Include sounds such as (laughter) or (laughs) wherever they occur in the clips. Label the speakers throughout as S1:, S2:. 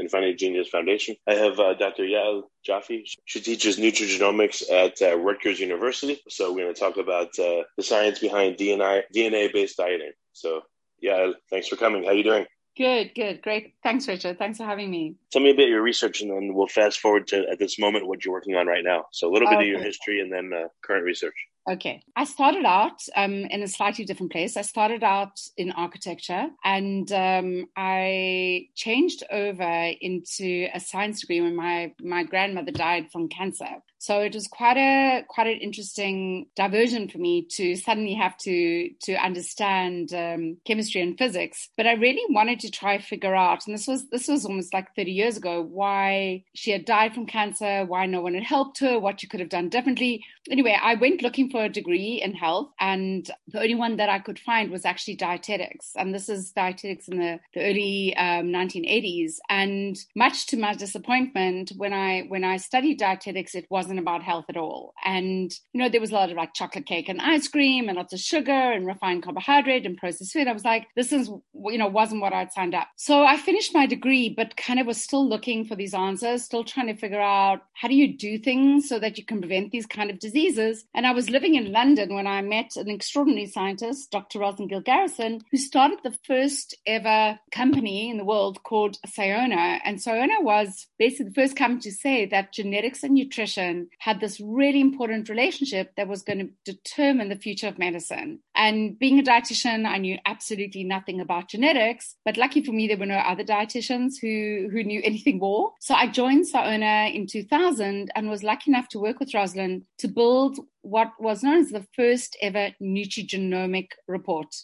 S1: and Finding Genius Foundation. I have uh, Dr. Yael Joffe. She teaches nutrigenomics at uh, Rutgers University. So we're going to talk about uh, the science behind DNA DNA-based dieting. So Yael, thanks for coming. How are you doing?
S2: Good, good, great. Thanks, Richard. Thanks for having me.
S1: Tell me a about your research, and then we'll fast forward to at this moment what you're working on right now. So a little bit okay. of your history, and then uh, current research.
S2: Okay. I started out um, in a slightly different place. I started out in architecture and um, I changed over into a science degree when my, my grandmother died from cancer. So it was quite a quite an interesting diversion for me to suddenly have to to understand um, chemistry and physics. But I really wanted to try figure out, and this was this was almost like 30 years ago, why she had died from cancer, why no one had helped her, what she could have done differently. Anyway, I went looking for a degree in health, and the only one that I could find was actually dietetics, and this is dietetics in the, the early um, 1980s. And much to my disappointment, when I when I studied dietetics, it wasn't wasn't about health at all. And, you know, there was a lot of like chocolate cake and ice cream and lots of sugar and refined carbohydrate and processed food. I was like, this is, you know, wasn't what I'd signed up. So I finished my degree, but kind of was still looking for these answers, still trying to figure out how do you do things so that you can prevent these kind of diseases. And I was living in London when I met an extraordinary scientist, Dr. Rosalind Gill Garrison, who started the first ever company in the world called Sciona. And Sciona was basically the first company to say that genetics and nutrition had this really important relationship that was going to determine the future of medicine. And being a dietitian, I knew absolutely nothing about genetics, but lucky for me, there were no other dietitians who, who knew (laughs) anything more. So I joined Sciona in 2000 and was lucky enough to work with Rosalind to build what was known as the first ever nutrigenomic report.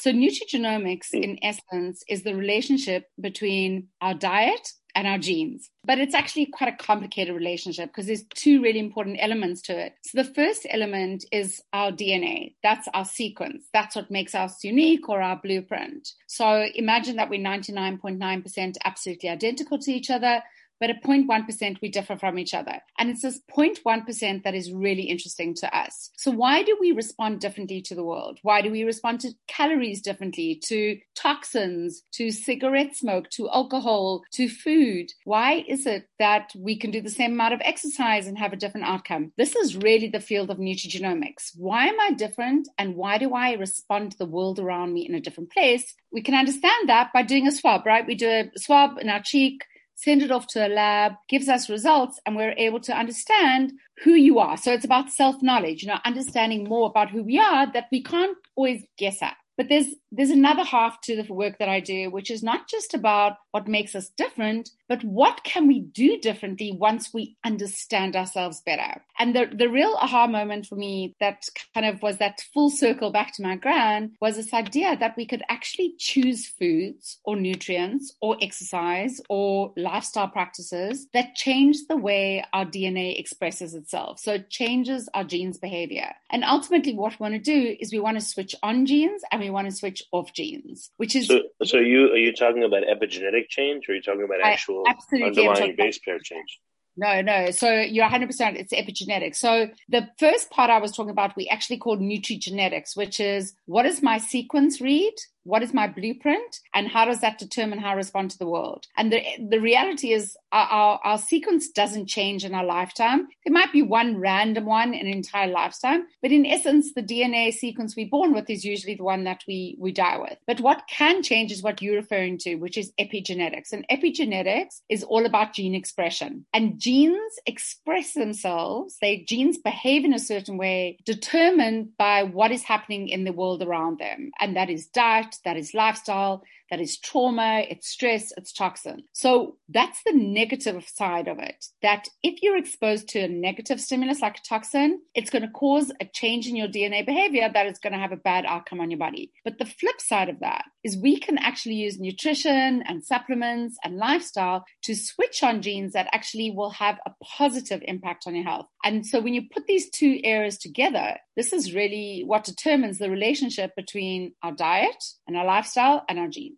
S2: So, nutrigenomics, mm. in essence, is the relationship between our diet and our genes. But it's actually quite a complicated relationship because there's two really important elements to it. So the first element is our DNA. That's our sequence. That's what makes us unique or our blueprint. So imagine that we're 99.9% absolutely identical to each other but at 0.1% we differ from each other. And it's this 0.1% that is really interesting to us. So why do we respond differently to the world? Why do we respond to calories differently, to toxins, to cigarette smoke, to alcohol, to food? Why is it that we can do the same amount of exercise and have a different outcome? This is really the field of nutrigenomics. Why am I different? And why do I respond to the world around me in a different place? We can understand that by doing a swab, right? We do a swab in our cheek, send it off to a lab, gives us results, and we're able to understand who you are. So it's about self knowledge, you know, understanding more about who we are that we can't always guess at. But there's there's another half to the work that I do, which is not just about what makes us different, but what can we do differently once we understand ourselves better? And the, the real aha moment for me that kind of was that full circle back to my gran was this idea that we could actually choose foods or nutrients or exercise or lifestyle practices that change the way our DNA expresses itself. So it changes our genes' behavior. And ultimately, what we want to do is we want to switch on genes and we want to switch off genes, which is.
S1: So, so you are you talking about epigenetic change or are you talking about actual underlying base pair change?
S2: No, no. So you're 100%, it's epigenetics. So the first part I was talking about, we actually called nutrigenetics, which is what does my sequence read? What is my blueprint and how does that determine how I respond to the world? And the, the reality is our, our, sequence doesn't change in our lifetime. There might be one random one in an entire lifetime, but in essence, the DNA sequence we're born with is usually the one that we, we die with. But what can change is what you're referring to, which is epigenetics. And epigenetics is all about gene expression. And genes express themselves, they genes behave in a certain way determined by what is happening in the world around them. And that is diet, that is lifestyle, that is trauma, it's stress, it's toxin. So that's the negative side of it. That if you're exposed to a negative stimulus like a toxin, it's going to cause a change in your DNA behavior that is going to have a bad outcome on your body. But the flip side of that is we can actually use nutrition and supplements and lifestyle to switch on genes that actually will have a positive impact on your health. And so when you put these two areas together, this is really what determines the relationship between our diet and our lifestyle and our genes.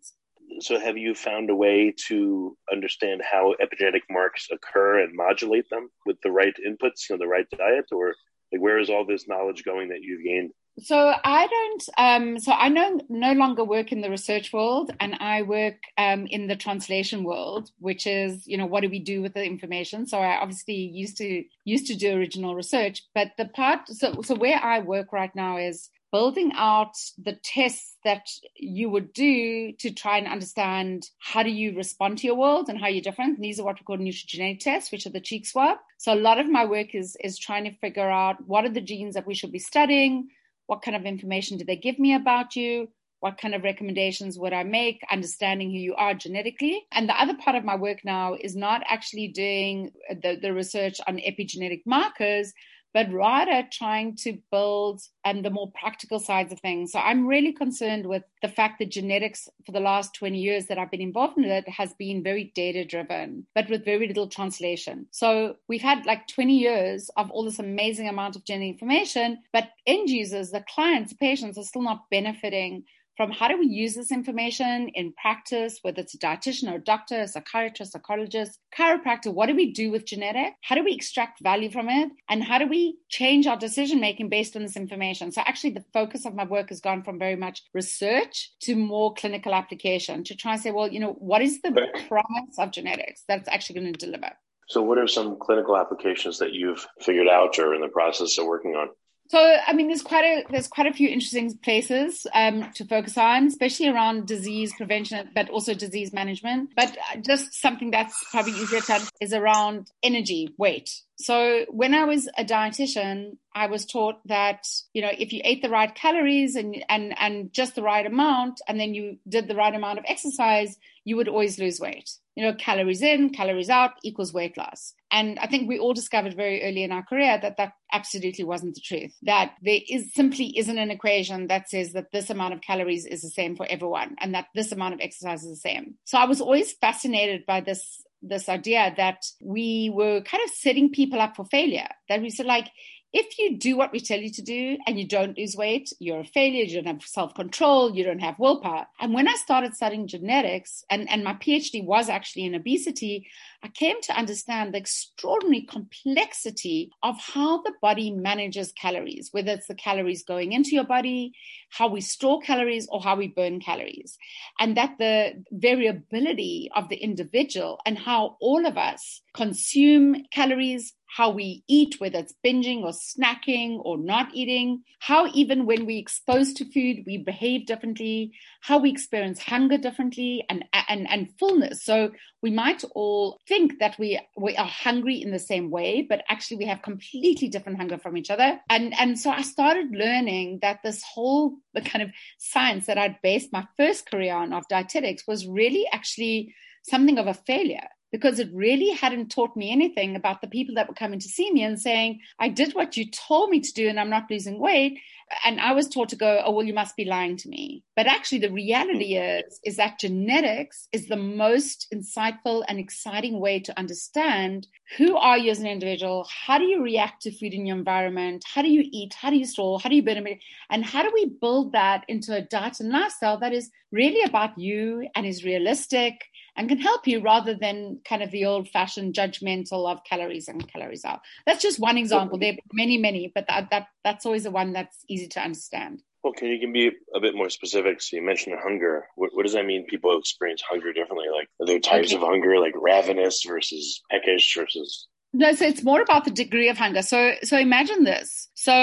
S1: So, have you found a way to understand how epigenetic marks occur and modulate them with the right inputs, you know, the right diet, or like where is all this knowledge going that you've gained?
S2: So I don't. Um, so I no no longer work in the research world, and I work um, in the translation world, which is you know what do we do with the information. So I obviously used to used to do original research, but the part so so where I work right now is building out the tests that you would do to try and understand how do you respond to your world and how you're different. And these are what we call nutrigenetic tests, which are the cheek swab. So a lot of my work is is trying to figure out what are the genes that we should be studying what kind of information do they give me about you? What kind of recommendations would I make? Understanding who you are genetically. And the other part of my work now is not actually doing the, the research on epigenetic markers, but rather trying to build um, the more practical sides of things. So I'm really concerned with the fact that genetics for the last 20 years that I've been involved in it has been very data driven, but with very little translation. So we've had like 20 years of all this amazing amount of genetic information, but end users, the clients, patients are still not benefiting from how do we use this information in practice, whether it's a dietitian or a doctor, a psychiatrist, psychologist, chiropractor, what do we do with genetic? How do we extract value from it? And how do we change our decision making based on this information? So actually the focus of my work has gone from very much research to more clinical application to try and say, well, you know, what is the promise of genetics that's actually going to deliver?
S1: So, what are some clinical applications that you've figured out or in the process of working on?
S2: So, I mean, there's quite a there's quite a few interesting places um, to focus on, especially around disease prevention, but also disease management. But just something that's probably easier to is around energy, weight. So when I was a dietitian, I was taught that, you know, if you ate the right calories and, and, and just the right amount, and then you did the right amount of exercise, you would always lose weight. You know, calories in, calories out equals weight loss. And I think we all discovered very early in our career that that absolutely wasn't the truth. That there is simply isn't an equation that says that this amount of calories is the same for everyone and that this amount of exercise is the same. So I was always fascinated by this this idea that we were kind of setting people up for failure. That we said, like, if you do what we tell you to do and you don't lose weight, you're a failure, you don't have self control, you don't have willpower. And when I started studying genetics, and, and my PhD was actually in obesity, I came to understand the extraordinary complexity of how the body manages calories, whether it's the calories going into your body, how we store calories, or how we burn calories. And that the variability of the individual and how all of us consume calories, how we eat, whether it's binging or snacking or not eating, how even when we're exposed to food, we behave differently, how we experience hunger differently and, and, and fullness. So we might all think that we, we are hungry in the same way, but actually we have completely different hunger from each other. And, and so I started learning that this whole kind of science that I'd based my first career on of dietetics was really actually something of a failure because it really hadn't taught me anything about the people that were coming to see me and saying, I did what you told me to do and I'm not losing weight. And I was taught to go, oh, well, you must be lying to me. But actually, the reality is, is that genetics is the most insightful and exciting way to understand who are you as an individual? How do you react to food in your environment? How do you eat? How do you store? How do you burn? And how do we build that into a diet and lifestyle that is really about you and is realistic and can help you rather than kind of the old fashioned judgmental of calories and calories out. That's just one example. There are many, many, but that, that that's always the one that's easy to understand.
S1: Well, can you give me a bit more specific? So you mentioned hunger. What, what does that mean? People experience hunger differently. Like, are there types okay. of hunger, like ravenous versus peckish versus
S2: no, so it's more about the degree of hunger. So, so imagine this. So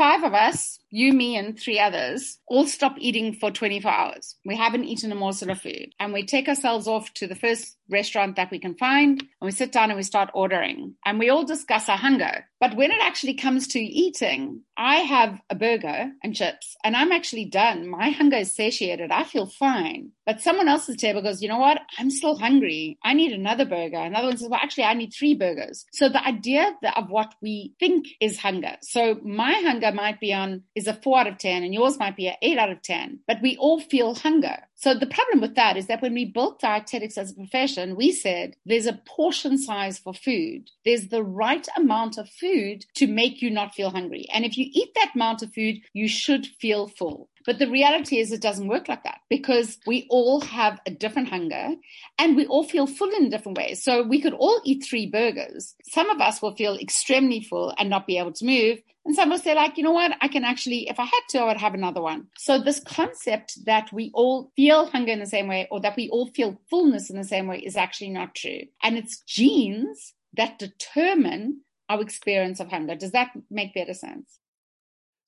S2: five of us, you, me, and three others, all stop eating for 24 hours. We haven't eaten a morsel of food. And we take ourselves off to the first restaurant that we can find. And we sit down and we start ordering. And we all discuss our hunger. But when it actually comes to eating, I have a burger and chips, and I'm actually done. My hunger is satiated. I feel fine. But someone else's table goes, you know what? I'm still hungry. I need another burger. Another one says, well, actually, I need three burgers. So the idea of what we think is hunger. So my hunger might be on is a four out of 10 and yours might be an eight out of 10, but we all feel hunger. So the problem with that is that when we built dietetics as a profession, we said there's a portion size for food. There's the right amount of food to make you not feel hungry. And if you eat that amount of food, you should feel full. But the reality is it doesn't work like that because we all have a different hunger and we all feel full in different ways. So we could all eat three burgers. Some of us will feel extremely full and not be able to move. And some will say, like, you know what? I can actually, if I had to, I would have another one. So this concept that we all feel hunger in the same way or that we all feel fullness in the same way is actually not true. And it's genes that determine our experience of hunger. Does that make better sense?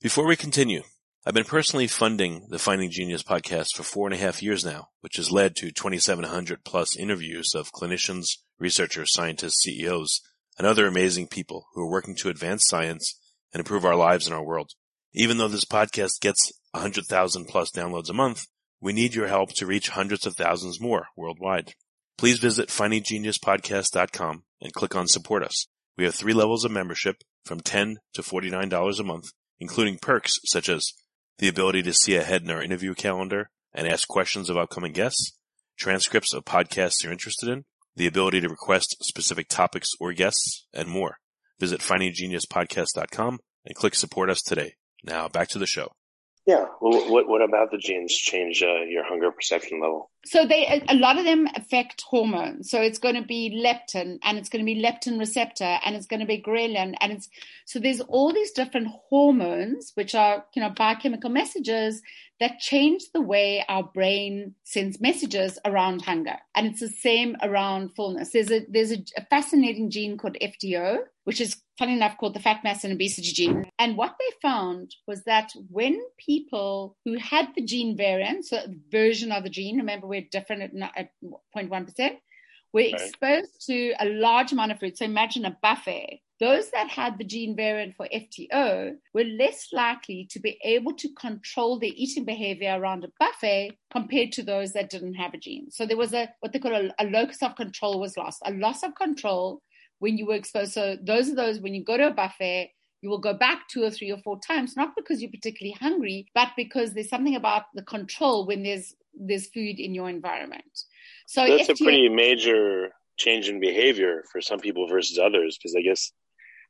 S3: Before we continue, I've been personally funding the Finding Genius podcast for four and a half years now, which has led to 2,700 plus interviews of clinicians, researchers, scientists, CEOs, and other amazing people who are working to advance science and improve our lives and our world. Even though this podcast gets 100,000 plus downloads a month, we need your help to reach hundreds of thousands more worldwide. Please visit findinggeniuspodcast.com and click on support us. We have three levels of membership from 10 to $49 a month, including perks such as the ability to see ahead in our interview calendar and ask questions of upcoming guests, transcripts of podcasts you're interested in, the ability to request specific topics or guests, and more. Visit findinggeniuspodcast.com and click support us today. Now back to the show.
S1: Yeah. Well, what, what about the genes change uh, your hunger perception level?
S2: So they a lot of them affect hormones. So it's going to be leptin and it's going to be leptin receptor and it's going to be ghrelin and it's so there's all these different hormones which are you know biochemical messages that change the way our brain sends messages around hunger. And it's the same around fullness. There's a there's a, a fascinating gene called FTO, which is funny enough called the fat mass and obesity gene. And what they found was that when people who had the gene variant, so version of the gene, remember we're different at, at 0.1%, were exposed to a large amount of food. So imagine a buffet those that had the gene variant for FTO were less likely to be able to control their eating behavior around a buffet compared to those that didn't have a gene. So there was a what they call a, a locus of control was lost, a loss of control when you were exposed. So those are those when you go to a buffet, you will go back two or three or four times, not because you're particularly hungry, but because there's something about the control when there's there's food in your environment.
S1: So that's a pretty major change in behavior for some people versus others, because I guess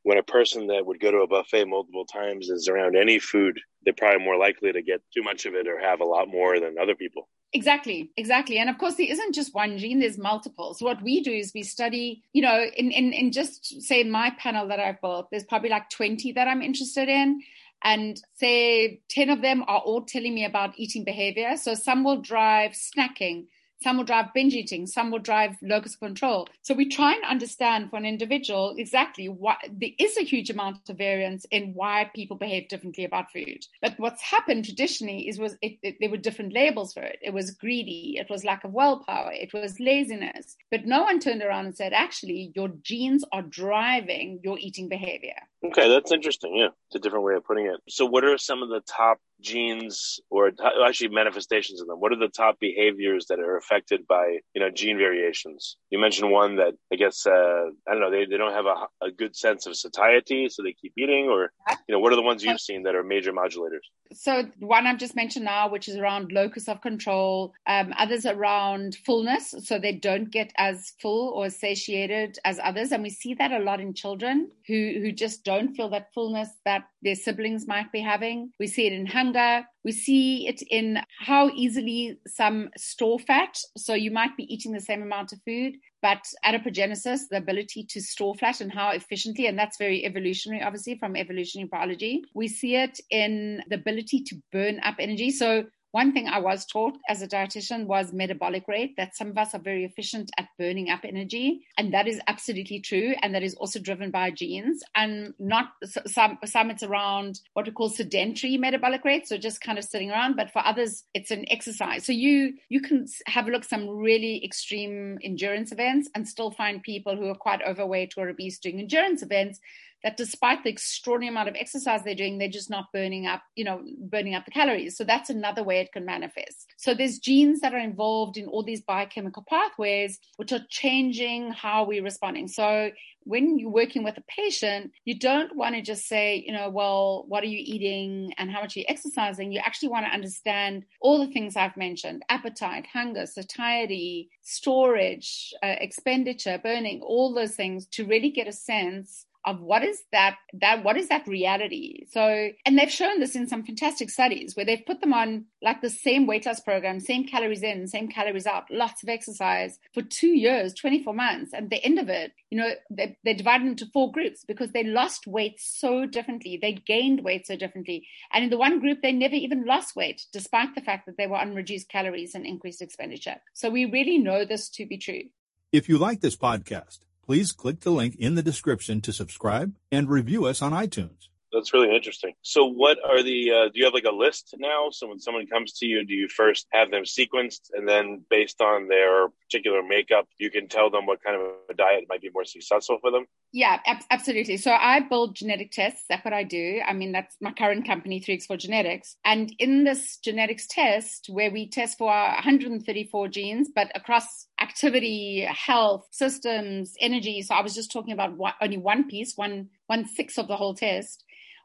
S1: when a person that would go to a buffet multiple times is around any food, they're probably more likely to get too much of it or have a lot more than other people.
S2: Exactly, exactly. And of course, there isn't just one gene, there's multiple. So, what we do is we study, you know, in, in, in just say my panel that I've built, there's probably like 20 that I'm interested in. And say 10 of them are all telling me about eating behavior. So, some will drive snacking, some will drive binge eating, some will drive locus control. So we try and understand for an individual exactly what there is a huge amount of variance in why people behave differently about food. But what's happened traditionally is was it, it, there were different labels for it. It was greedy, it was lack of willpower, it was laziness. But no one turned around and said, actually, your genes are driving your eating behavior.
S1: Okay, that's interesting. Yeah, it's a different way of putting it. So, what are some of the top genes, or actually manifestations of them? What are the top behaviors that are affected by you know gene variations? You mentioned one that I guess uh, I don't know they, they don't have a, a good sense of satiety, so they keep eating, or you know what are the ones you've seen that are major modulators?
S2: So, one I've just mentioned now, which is around locus of control. Um, others around fullness, so they don't get as full or satiated as others, and we see that a lot in children who who just don't don't feel that fullness that their siblings might be having. We see it in hunger. We see it in how easily some store fat. So you might be eating the same amount of food, but adipogenesis, the ability to store fat and how efficiently, and that's very evolutionary, obviously, from evolutionary biology. We see it in the ability to burn up energy. So one thing I was taught as a dietitian was metabolic rate, that some of us are very efficient at burning up energy. And that is absolutely true. And that is also driven by genes and not some, some it's around what we call sedentary metabolic rate. So just kind of sitting around, but for others, it's an exercise. So you, you can have a look some really extreme endurance events and still find people who are quite overweight or obese doing endurance events that despite the extraordinary amount of exercise they're doing, they're just not burning up, you know, burning up the calories. So that's another way it can manifest. So there's genes that are involved in all these biochemical pathways, which are changing how we're responding. So when you're working with a patient, you don't want to just say, you know, well, what are you eating and how much are you exercising? You actually want to understand all the things I've mentioned appetite, hunger, satiety, storage, uh, expenditure, burning, all those things to really get a sense of what is that that what is that reality? So and they've shown this in some fantastic studies where they've put them on like the same weight loss program same calories in same calories out lots of exercise for two years 24 months. And the end of it you know they, they divided into four groups because they lost weight so differently. They gained weight so differently. And in the one group they never even lost weight despite the fact that they were on reduced calories and increased expenditure. So we really know this to be true.
S4: If you like this podcast please click the link in the description to subscribe and review us on iTunes.
S1: That's really interesting. So, what are the? Uh, do you have like a list now? So, when someone comes to you, do you first have them sequenced, and then based on their particular makeup, you can tell them what kind of a diet might be more successful for them?
S2: Yeah, ab- absolutely. So, I build genetic tests. That's what I do. I mean, that's my current company, 3x4 Genetics. And in this genetics test, where we test for 134 genes, but across activity, health, systems, energy. So, I was just talking about only one piece, one one sixth of the whole test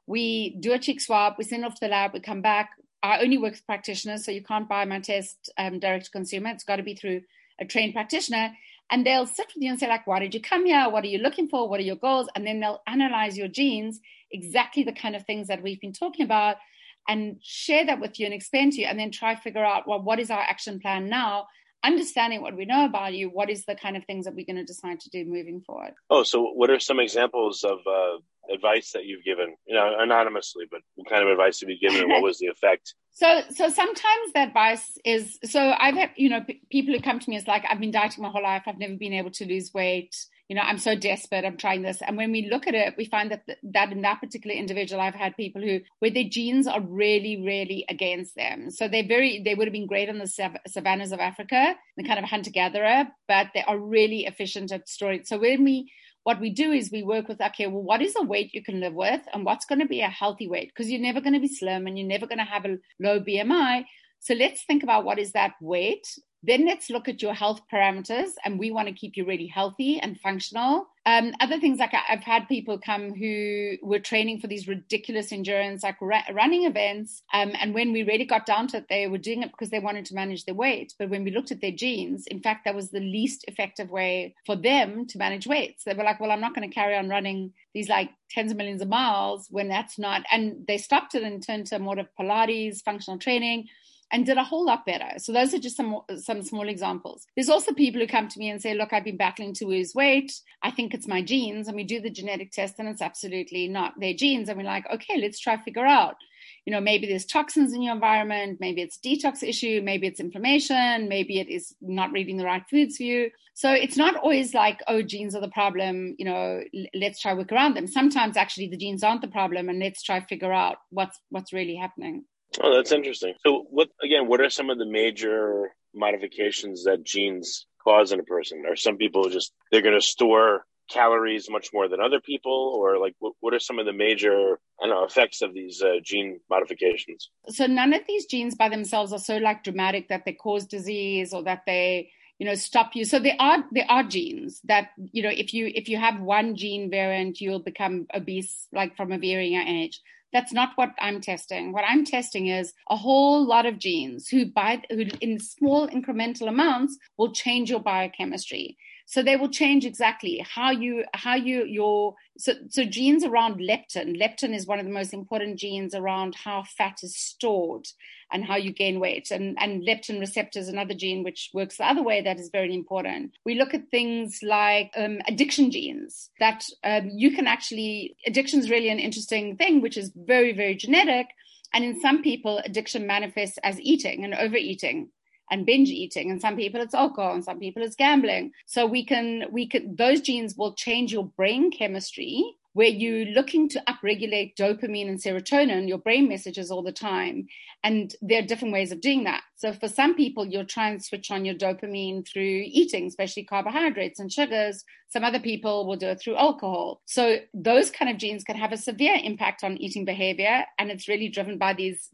S2: we do a cheek swab, we send off to the lab, we come back. I only work with practitioners, so you can't buy my test um, direct to consumer. It's got to be through a trained practitioner. And they'll sit with you and say, like, why did you come here? What are you looking for? What are your goals? And then they'll analyze your genes, exactly the kind of things that we've been talking about, and share that with you and explain to you, and then try figure out, well, what is our action plan now? Understanding what we know about you, what is the kind of things that we're going to decide to do moving forward?
S1: Oh, so what are some examples of uh, advice that you've given, you know, anonymously, but what kind of advice have you given and what was the (laughs) effect?
S2: So, so sometimes the advice is, so I've had, you know, p- people who come to me is like, I've been dieting my whole life. I've never been able to lose weight. You know, I'm so desperate. I'm trying this. And when we look at it, we find that, th- that in that particular individual, I've had people who, where their genes are really, really against them. So they're very, they would have been great on the sav- savannas of Africa, the kind of hunter gatherer, but they are really efficient at storing. So when we, what we do is we work with, okay, well, what is a weight you can live with and what's going to be a healthy weight? Because you're never going to be slim and you're never going to have a low BMI. So let's think about what is that weight then let's look at your health parameters, and we want to keep you really healthy and functional. Um, other things like I've had people come who were training for these ridiculous endurance, like ra- running events, um, and when we really got down to it, they were doing it because they wanted to manage their weight. But when we looked at their genes, in fact, that was the least effective way for them to manage weight. So they were like, "Well, I'm not going to carry on running these like tens of millions of miles when that's not." And they stopped it and turned to more of Pilates, functional training and did a whole lot better. So those are just some some small examples. There's also people who come to me and say, "Look, I've been battling to lose weight. I think it's my genes." And we do the genetic test, and it's absolutely not their genes. And we're like, "Okay, let's try figure out." You know, maybe there's toxins in your environment, maybe it's detox issue, maybe it's inflammation, maybe it is not reading the right foods for you. So it's not always like, oh, genes are the problem, you know, let's try work around them. Sometimes actually the genes aren't the problem and let's try figure out what's what's really happening.
S1: Oh, that's interesting. So, what again? What are some of the major modifications that genes cause in a person? Are some people just they're going to store calories much more than other people, or like what, what are some of the major I don't know effects of these uh, gene modifications?
S2: So, none of these genes by themselves are so like dramatic that they cause disease or that they you know stop you so there are there are genes that you know if you if you have one gene variant you'll become obese like from a very young age that's not what I'm testing. What I'm testing is a whole lot of genes who, by who in small incremental amounts, will change your biochemistry. So they will change exactly how you how you your so so genes around leptin. Leptin is one of the most important genes around how fat is stored and how you gain weight. And and leptin receptor is another gene which works the other way that is very important. We look at things like um, addiction genes that um, you can actually addiction is really an interesting thing which is very very genetic And in some people, addiction manifests as eating and overeating and binge eating. And some people it's alcohol and some people it's gambling. So we can we can those genes will change your brain chemistry where you're looking to upregulate dopamine and serotonin, your brain messages all the time. And there are different ways of doing that. So for some people, you'll try and switch on your dopamine through eating, especially carbohydrates and sugars. Some other people will do it through alcohol. So those kind of genes can have a severe impact on eating behavior. And it's really driven by these,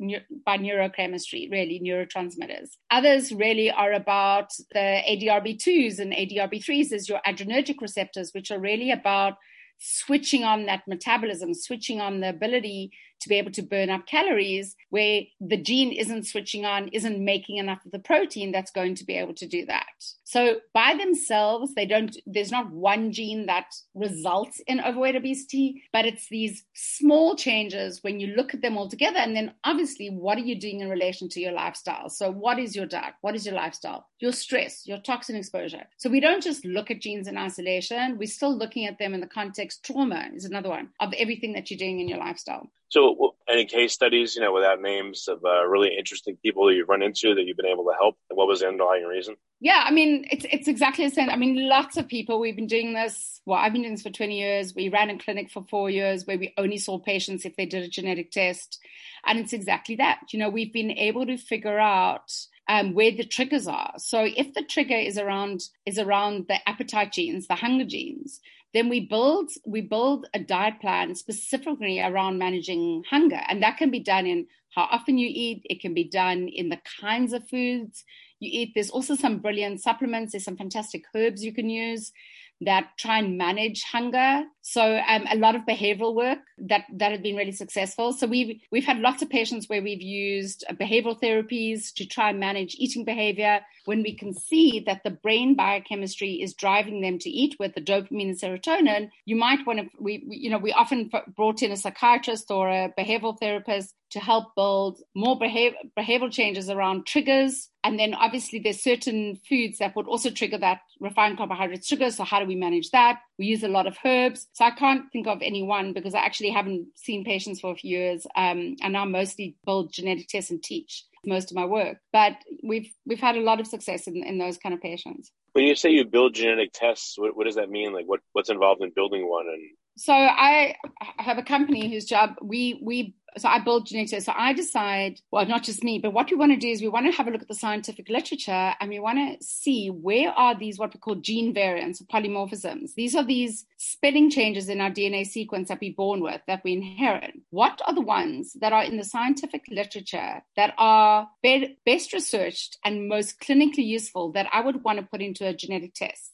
S2: by neurochemistry, really neurotransmitters. Others really are about the ADRB2s and ADRB3s as your adrenergic receptors, which are really about switching on that metabolism, switching on the ability to be able to burn up calories where the gene isn't switching on, isn't making enough of the protein that's going to be able to do that. So by themselves, they don't, there's not one gene that results in overweight obesity, but it's these small changes when you look at them all together. And then obviously, what are you doing in relation to your lifestyle? So what is your diet? What is your lifestyle? Your stress, your toxin exposure. So we don't just look at genes in isolation. We're still looking at them in the context, trauma is another one of everything that you're doing in your lifestyle.
S1: So, any case studies, you know, without names of uh, really interesting people that you've run into that you've been able to help, what was the underlying reason?
S2: Yeah, I mean, it's it's exactly the same. I mean, lots of people. We've been doing this. Well, I've been doing this for twenty years. We ran a clinic for four years where we only saw patients if they did a genetic test, and it's exactly that. You know, we've been able to figure out um, where the triggers are. So if the trigger is around is around the appetite genes, the hunger genes, then we build we build a diet plan specifically around managing hunger and that can be done in how often you eat it can be done in the kinds of foods you eat there's also some brilliant supplements there's some fantastic herbs you can use that try and manage hunger. So um, a lot of behavioral work that that has been really successful. So we've we've had lots of patients where we've used behavioral therapies to try and manage eating behavior. When we can see that the brain biochemistry is driving them to eat with the dopamine and serotonin, you might want to. We, we you know we often brought in a psychiatrist or a behavioral therapist to help build more behavior, behavioral changes around triggers. And then obviously there's certain foods that would also trigger that refined carbohydrate sugar. So how do we manage that? We use a lot of herbs. So I can't think of any one because I actually haven't seen patients for a few years. Um, and I mostly build genetic tests and teach most of my work. But we've we've had a lot of success in, in those kind of patients.
S1: When you say you build genetic tests, what, what does that mean? Like what, what's involved in building one and
S2: so I have a company whose job we we so I build genetics. So I decide, well, not just me, but what we want to do is we want to have a look at the scientific literature and we want to see where are these what we call gene variants or polymorphisms. These are these spelling changes in our DNA sequence that we're born with, that we inherit. What are the ones that are in the scientific literature that are be- best researched and most clinically useful that I would want to put into a genetic test?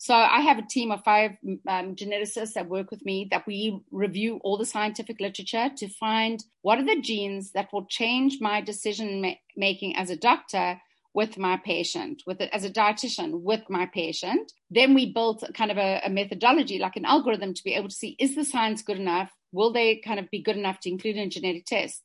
S2: So I have a team of five um, geneticists that work with me that we review all the scientific literature to find what are the genes that will change my decision ma- making as a doctor with my patient, with it as a dietitian with my patient. Then we built kind of a, a methodology, like an algorithm, to be able to see is the science good enough? Will they kind of be good enough to include in genetic test?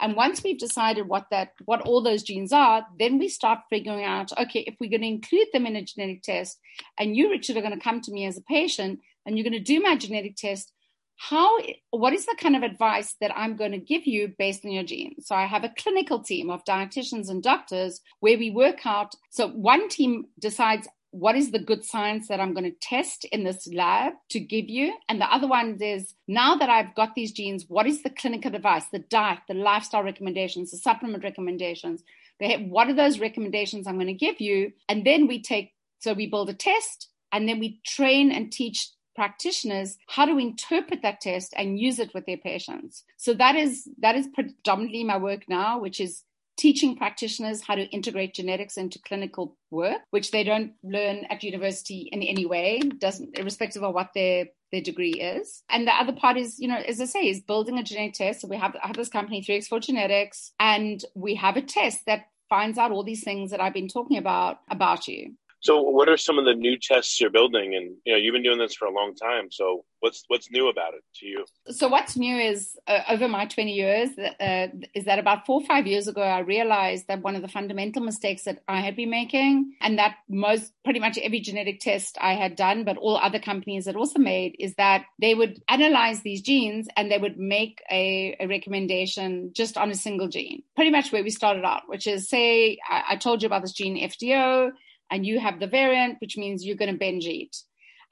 S2: And once we've decided what that what all those genes are, then we start figuring out, okay, if we're going to include them in a genetic test, and you, Richard, are going to come to me as a patient and you're going to do my genetic test, how what is the kind of advice that I'm going to give you based on your genes? So I have a clinical team of dietitians and doctors where we work out. So one team decides what is the good science that I'm going to test in this lab to give you? And the other one is now that I've got these genes, what is the clinical advice, the diet, the lifestyle recommendations, the supplement recommendations? What are those recommendations I'm going to give you? And then we take, so we build a test and then we train and teach practitioners how to interpret that test and use it with their patients. So that is that is predominantly my work now, which is teaching practitioners how to integrate genetics into clinical work, which they don't learn at university in any way, doesn't irrespective of what their their degree is. And the other part is, you know, as I say, is building a genetic test. So we have, have this company, 3x4 Genetics, and we have a test that finds out all these things that I've been talking about about you.
S1: So, what are some of the new tests you're building? And you know, you've been doing this for a long time. So, what's what's new about it to you?
S2: So, what's new is uh, over my 20 years uh, is that about four or five years ago, I realized that one of the fundamental mistakes that I had been making, and that most pretty much every genetic test I had done, but all other companies had also made, is that they would analyze these genes and they would make a, a recommendation just on a single gene. Pretty much where we started out, which is say I, I told you about this gene FTO and you have the variant, which means you're going to binge eat.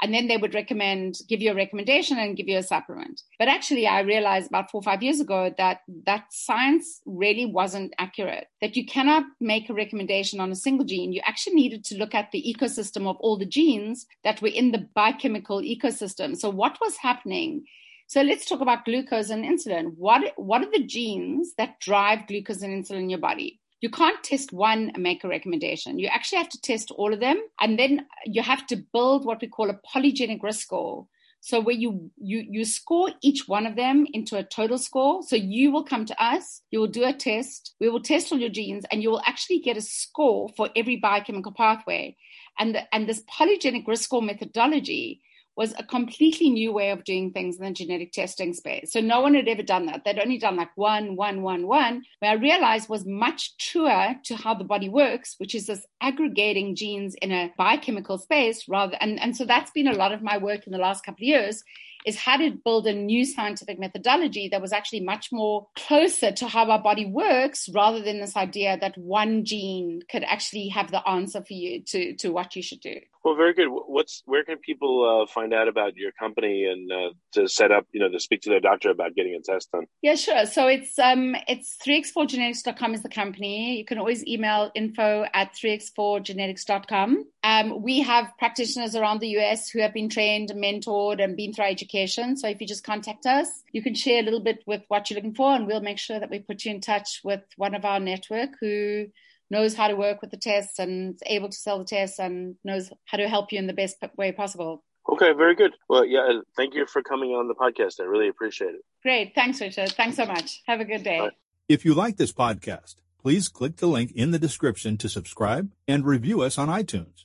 S2: And then they would recommend, give you a recommendation and give you a supplement. But actually, I realized about four or five years ago that that science really wasn't accurate, that you cannot make a recommendation on a single gene. You actually needed to look at the ecosystem of all the genes that were in the biochemical ecosystem. So, what was happening so let's talk about glucose and insulin. What, what are the genes that drive glucose and insulin in your body? You can't test one and make a recommendation. You actually have to test all of them. And then you have to build what we call a polygenic risk score. So where you, you, you score each one of them into a total score. So you will come to us, you will do a test, we will test all your genes and you will actually get a score for every biochemical pathway. And, the, and this polygenic risk score methodology was a completely new way of doing things in the genetic testing space. So no one had ever done that. They'd only done like one, one, one, one, where I realized was much truer to how the body works, which is this aggregating genes in a biochemical space rather. And, and so that's been a lot of my work in the last couple of years is how to build a new scientific methodology that was actually much more closer to how our body works rather than this idea that one gene could actually have the answer for you to, to what you should do.
S1: Well, very good. What's where can people uh, find out about your company and uh, to set up, you know, to speak to their doctor about getting a test done?
S2: Yeah, sure. So it's um it's 3x4genetics.com is the company. You can always email info at 3x4genetics.com. Um, we have practitioners around the US who have been trained, mentored, and been through education. So if you just contact us, you can share a little bit with what you're looking for, and we'll make sure that we put you in touch with one of our network who knows how to work with the tests and is able to sell the tests and knows how to help you in the best way possible.
S1: Okay, very good. Well, yeah, thank you for coming on the podcast. I really appreciate it.
S2: Great. Thanks, Richard. Thanks so much. Have a good day. Right.
S4: If you like this podcast, please click the link in the description to subscribe and review us on iTunes.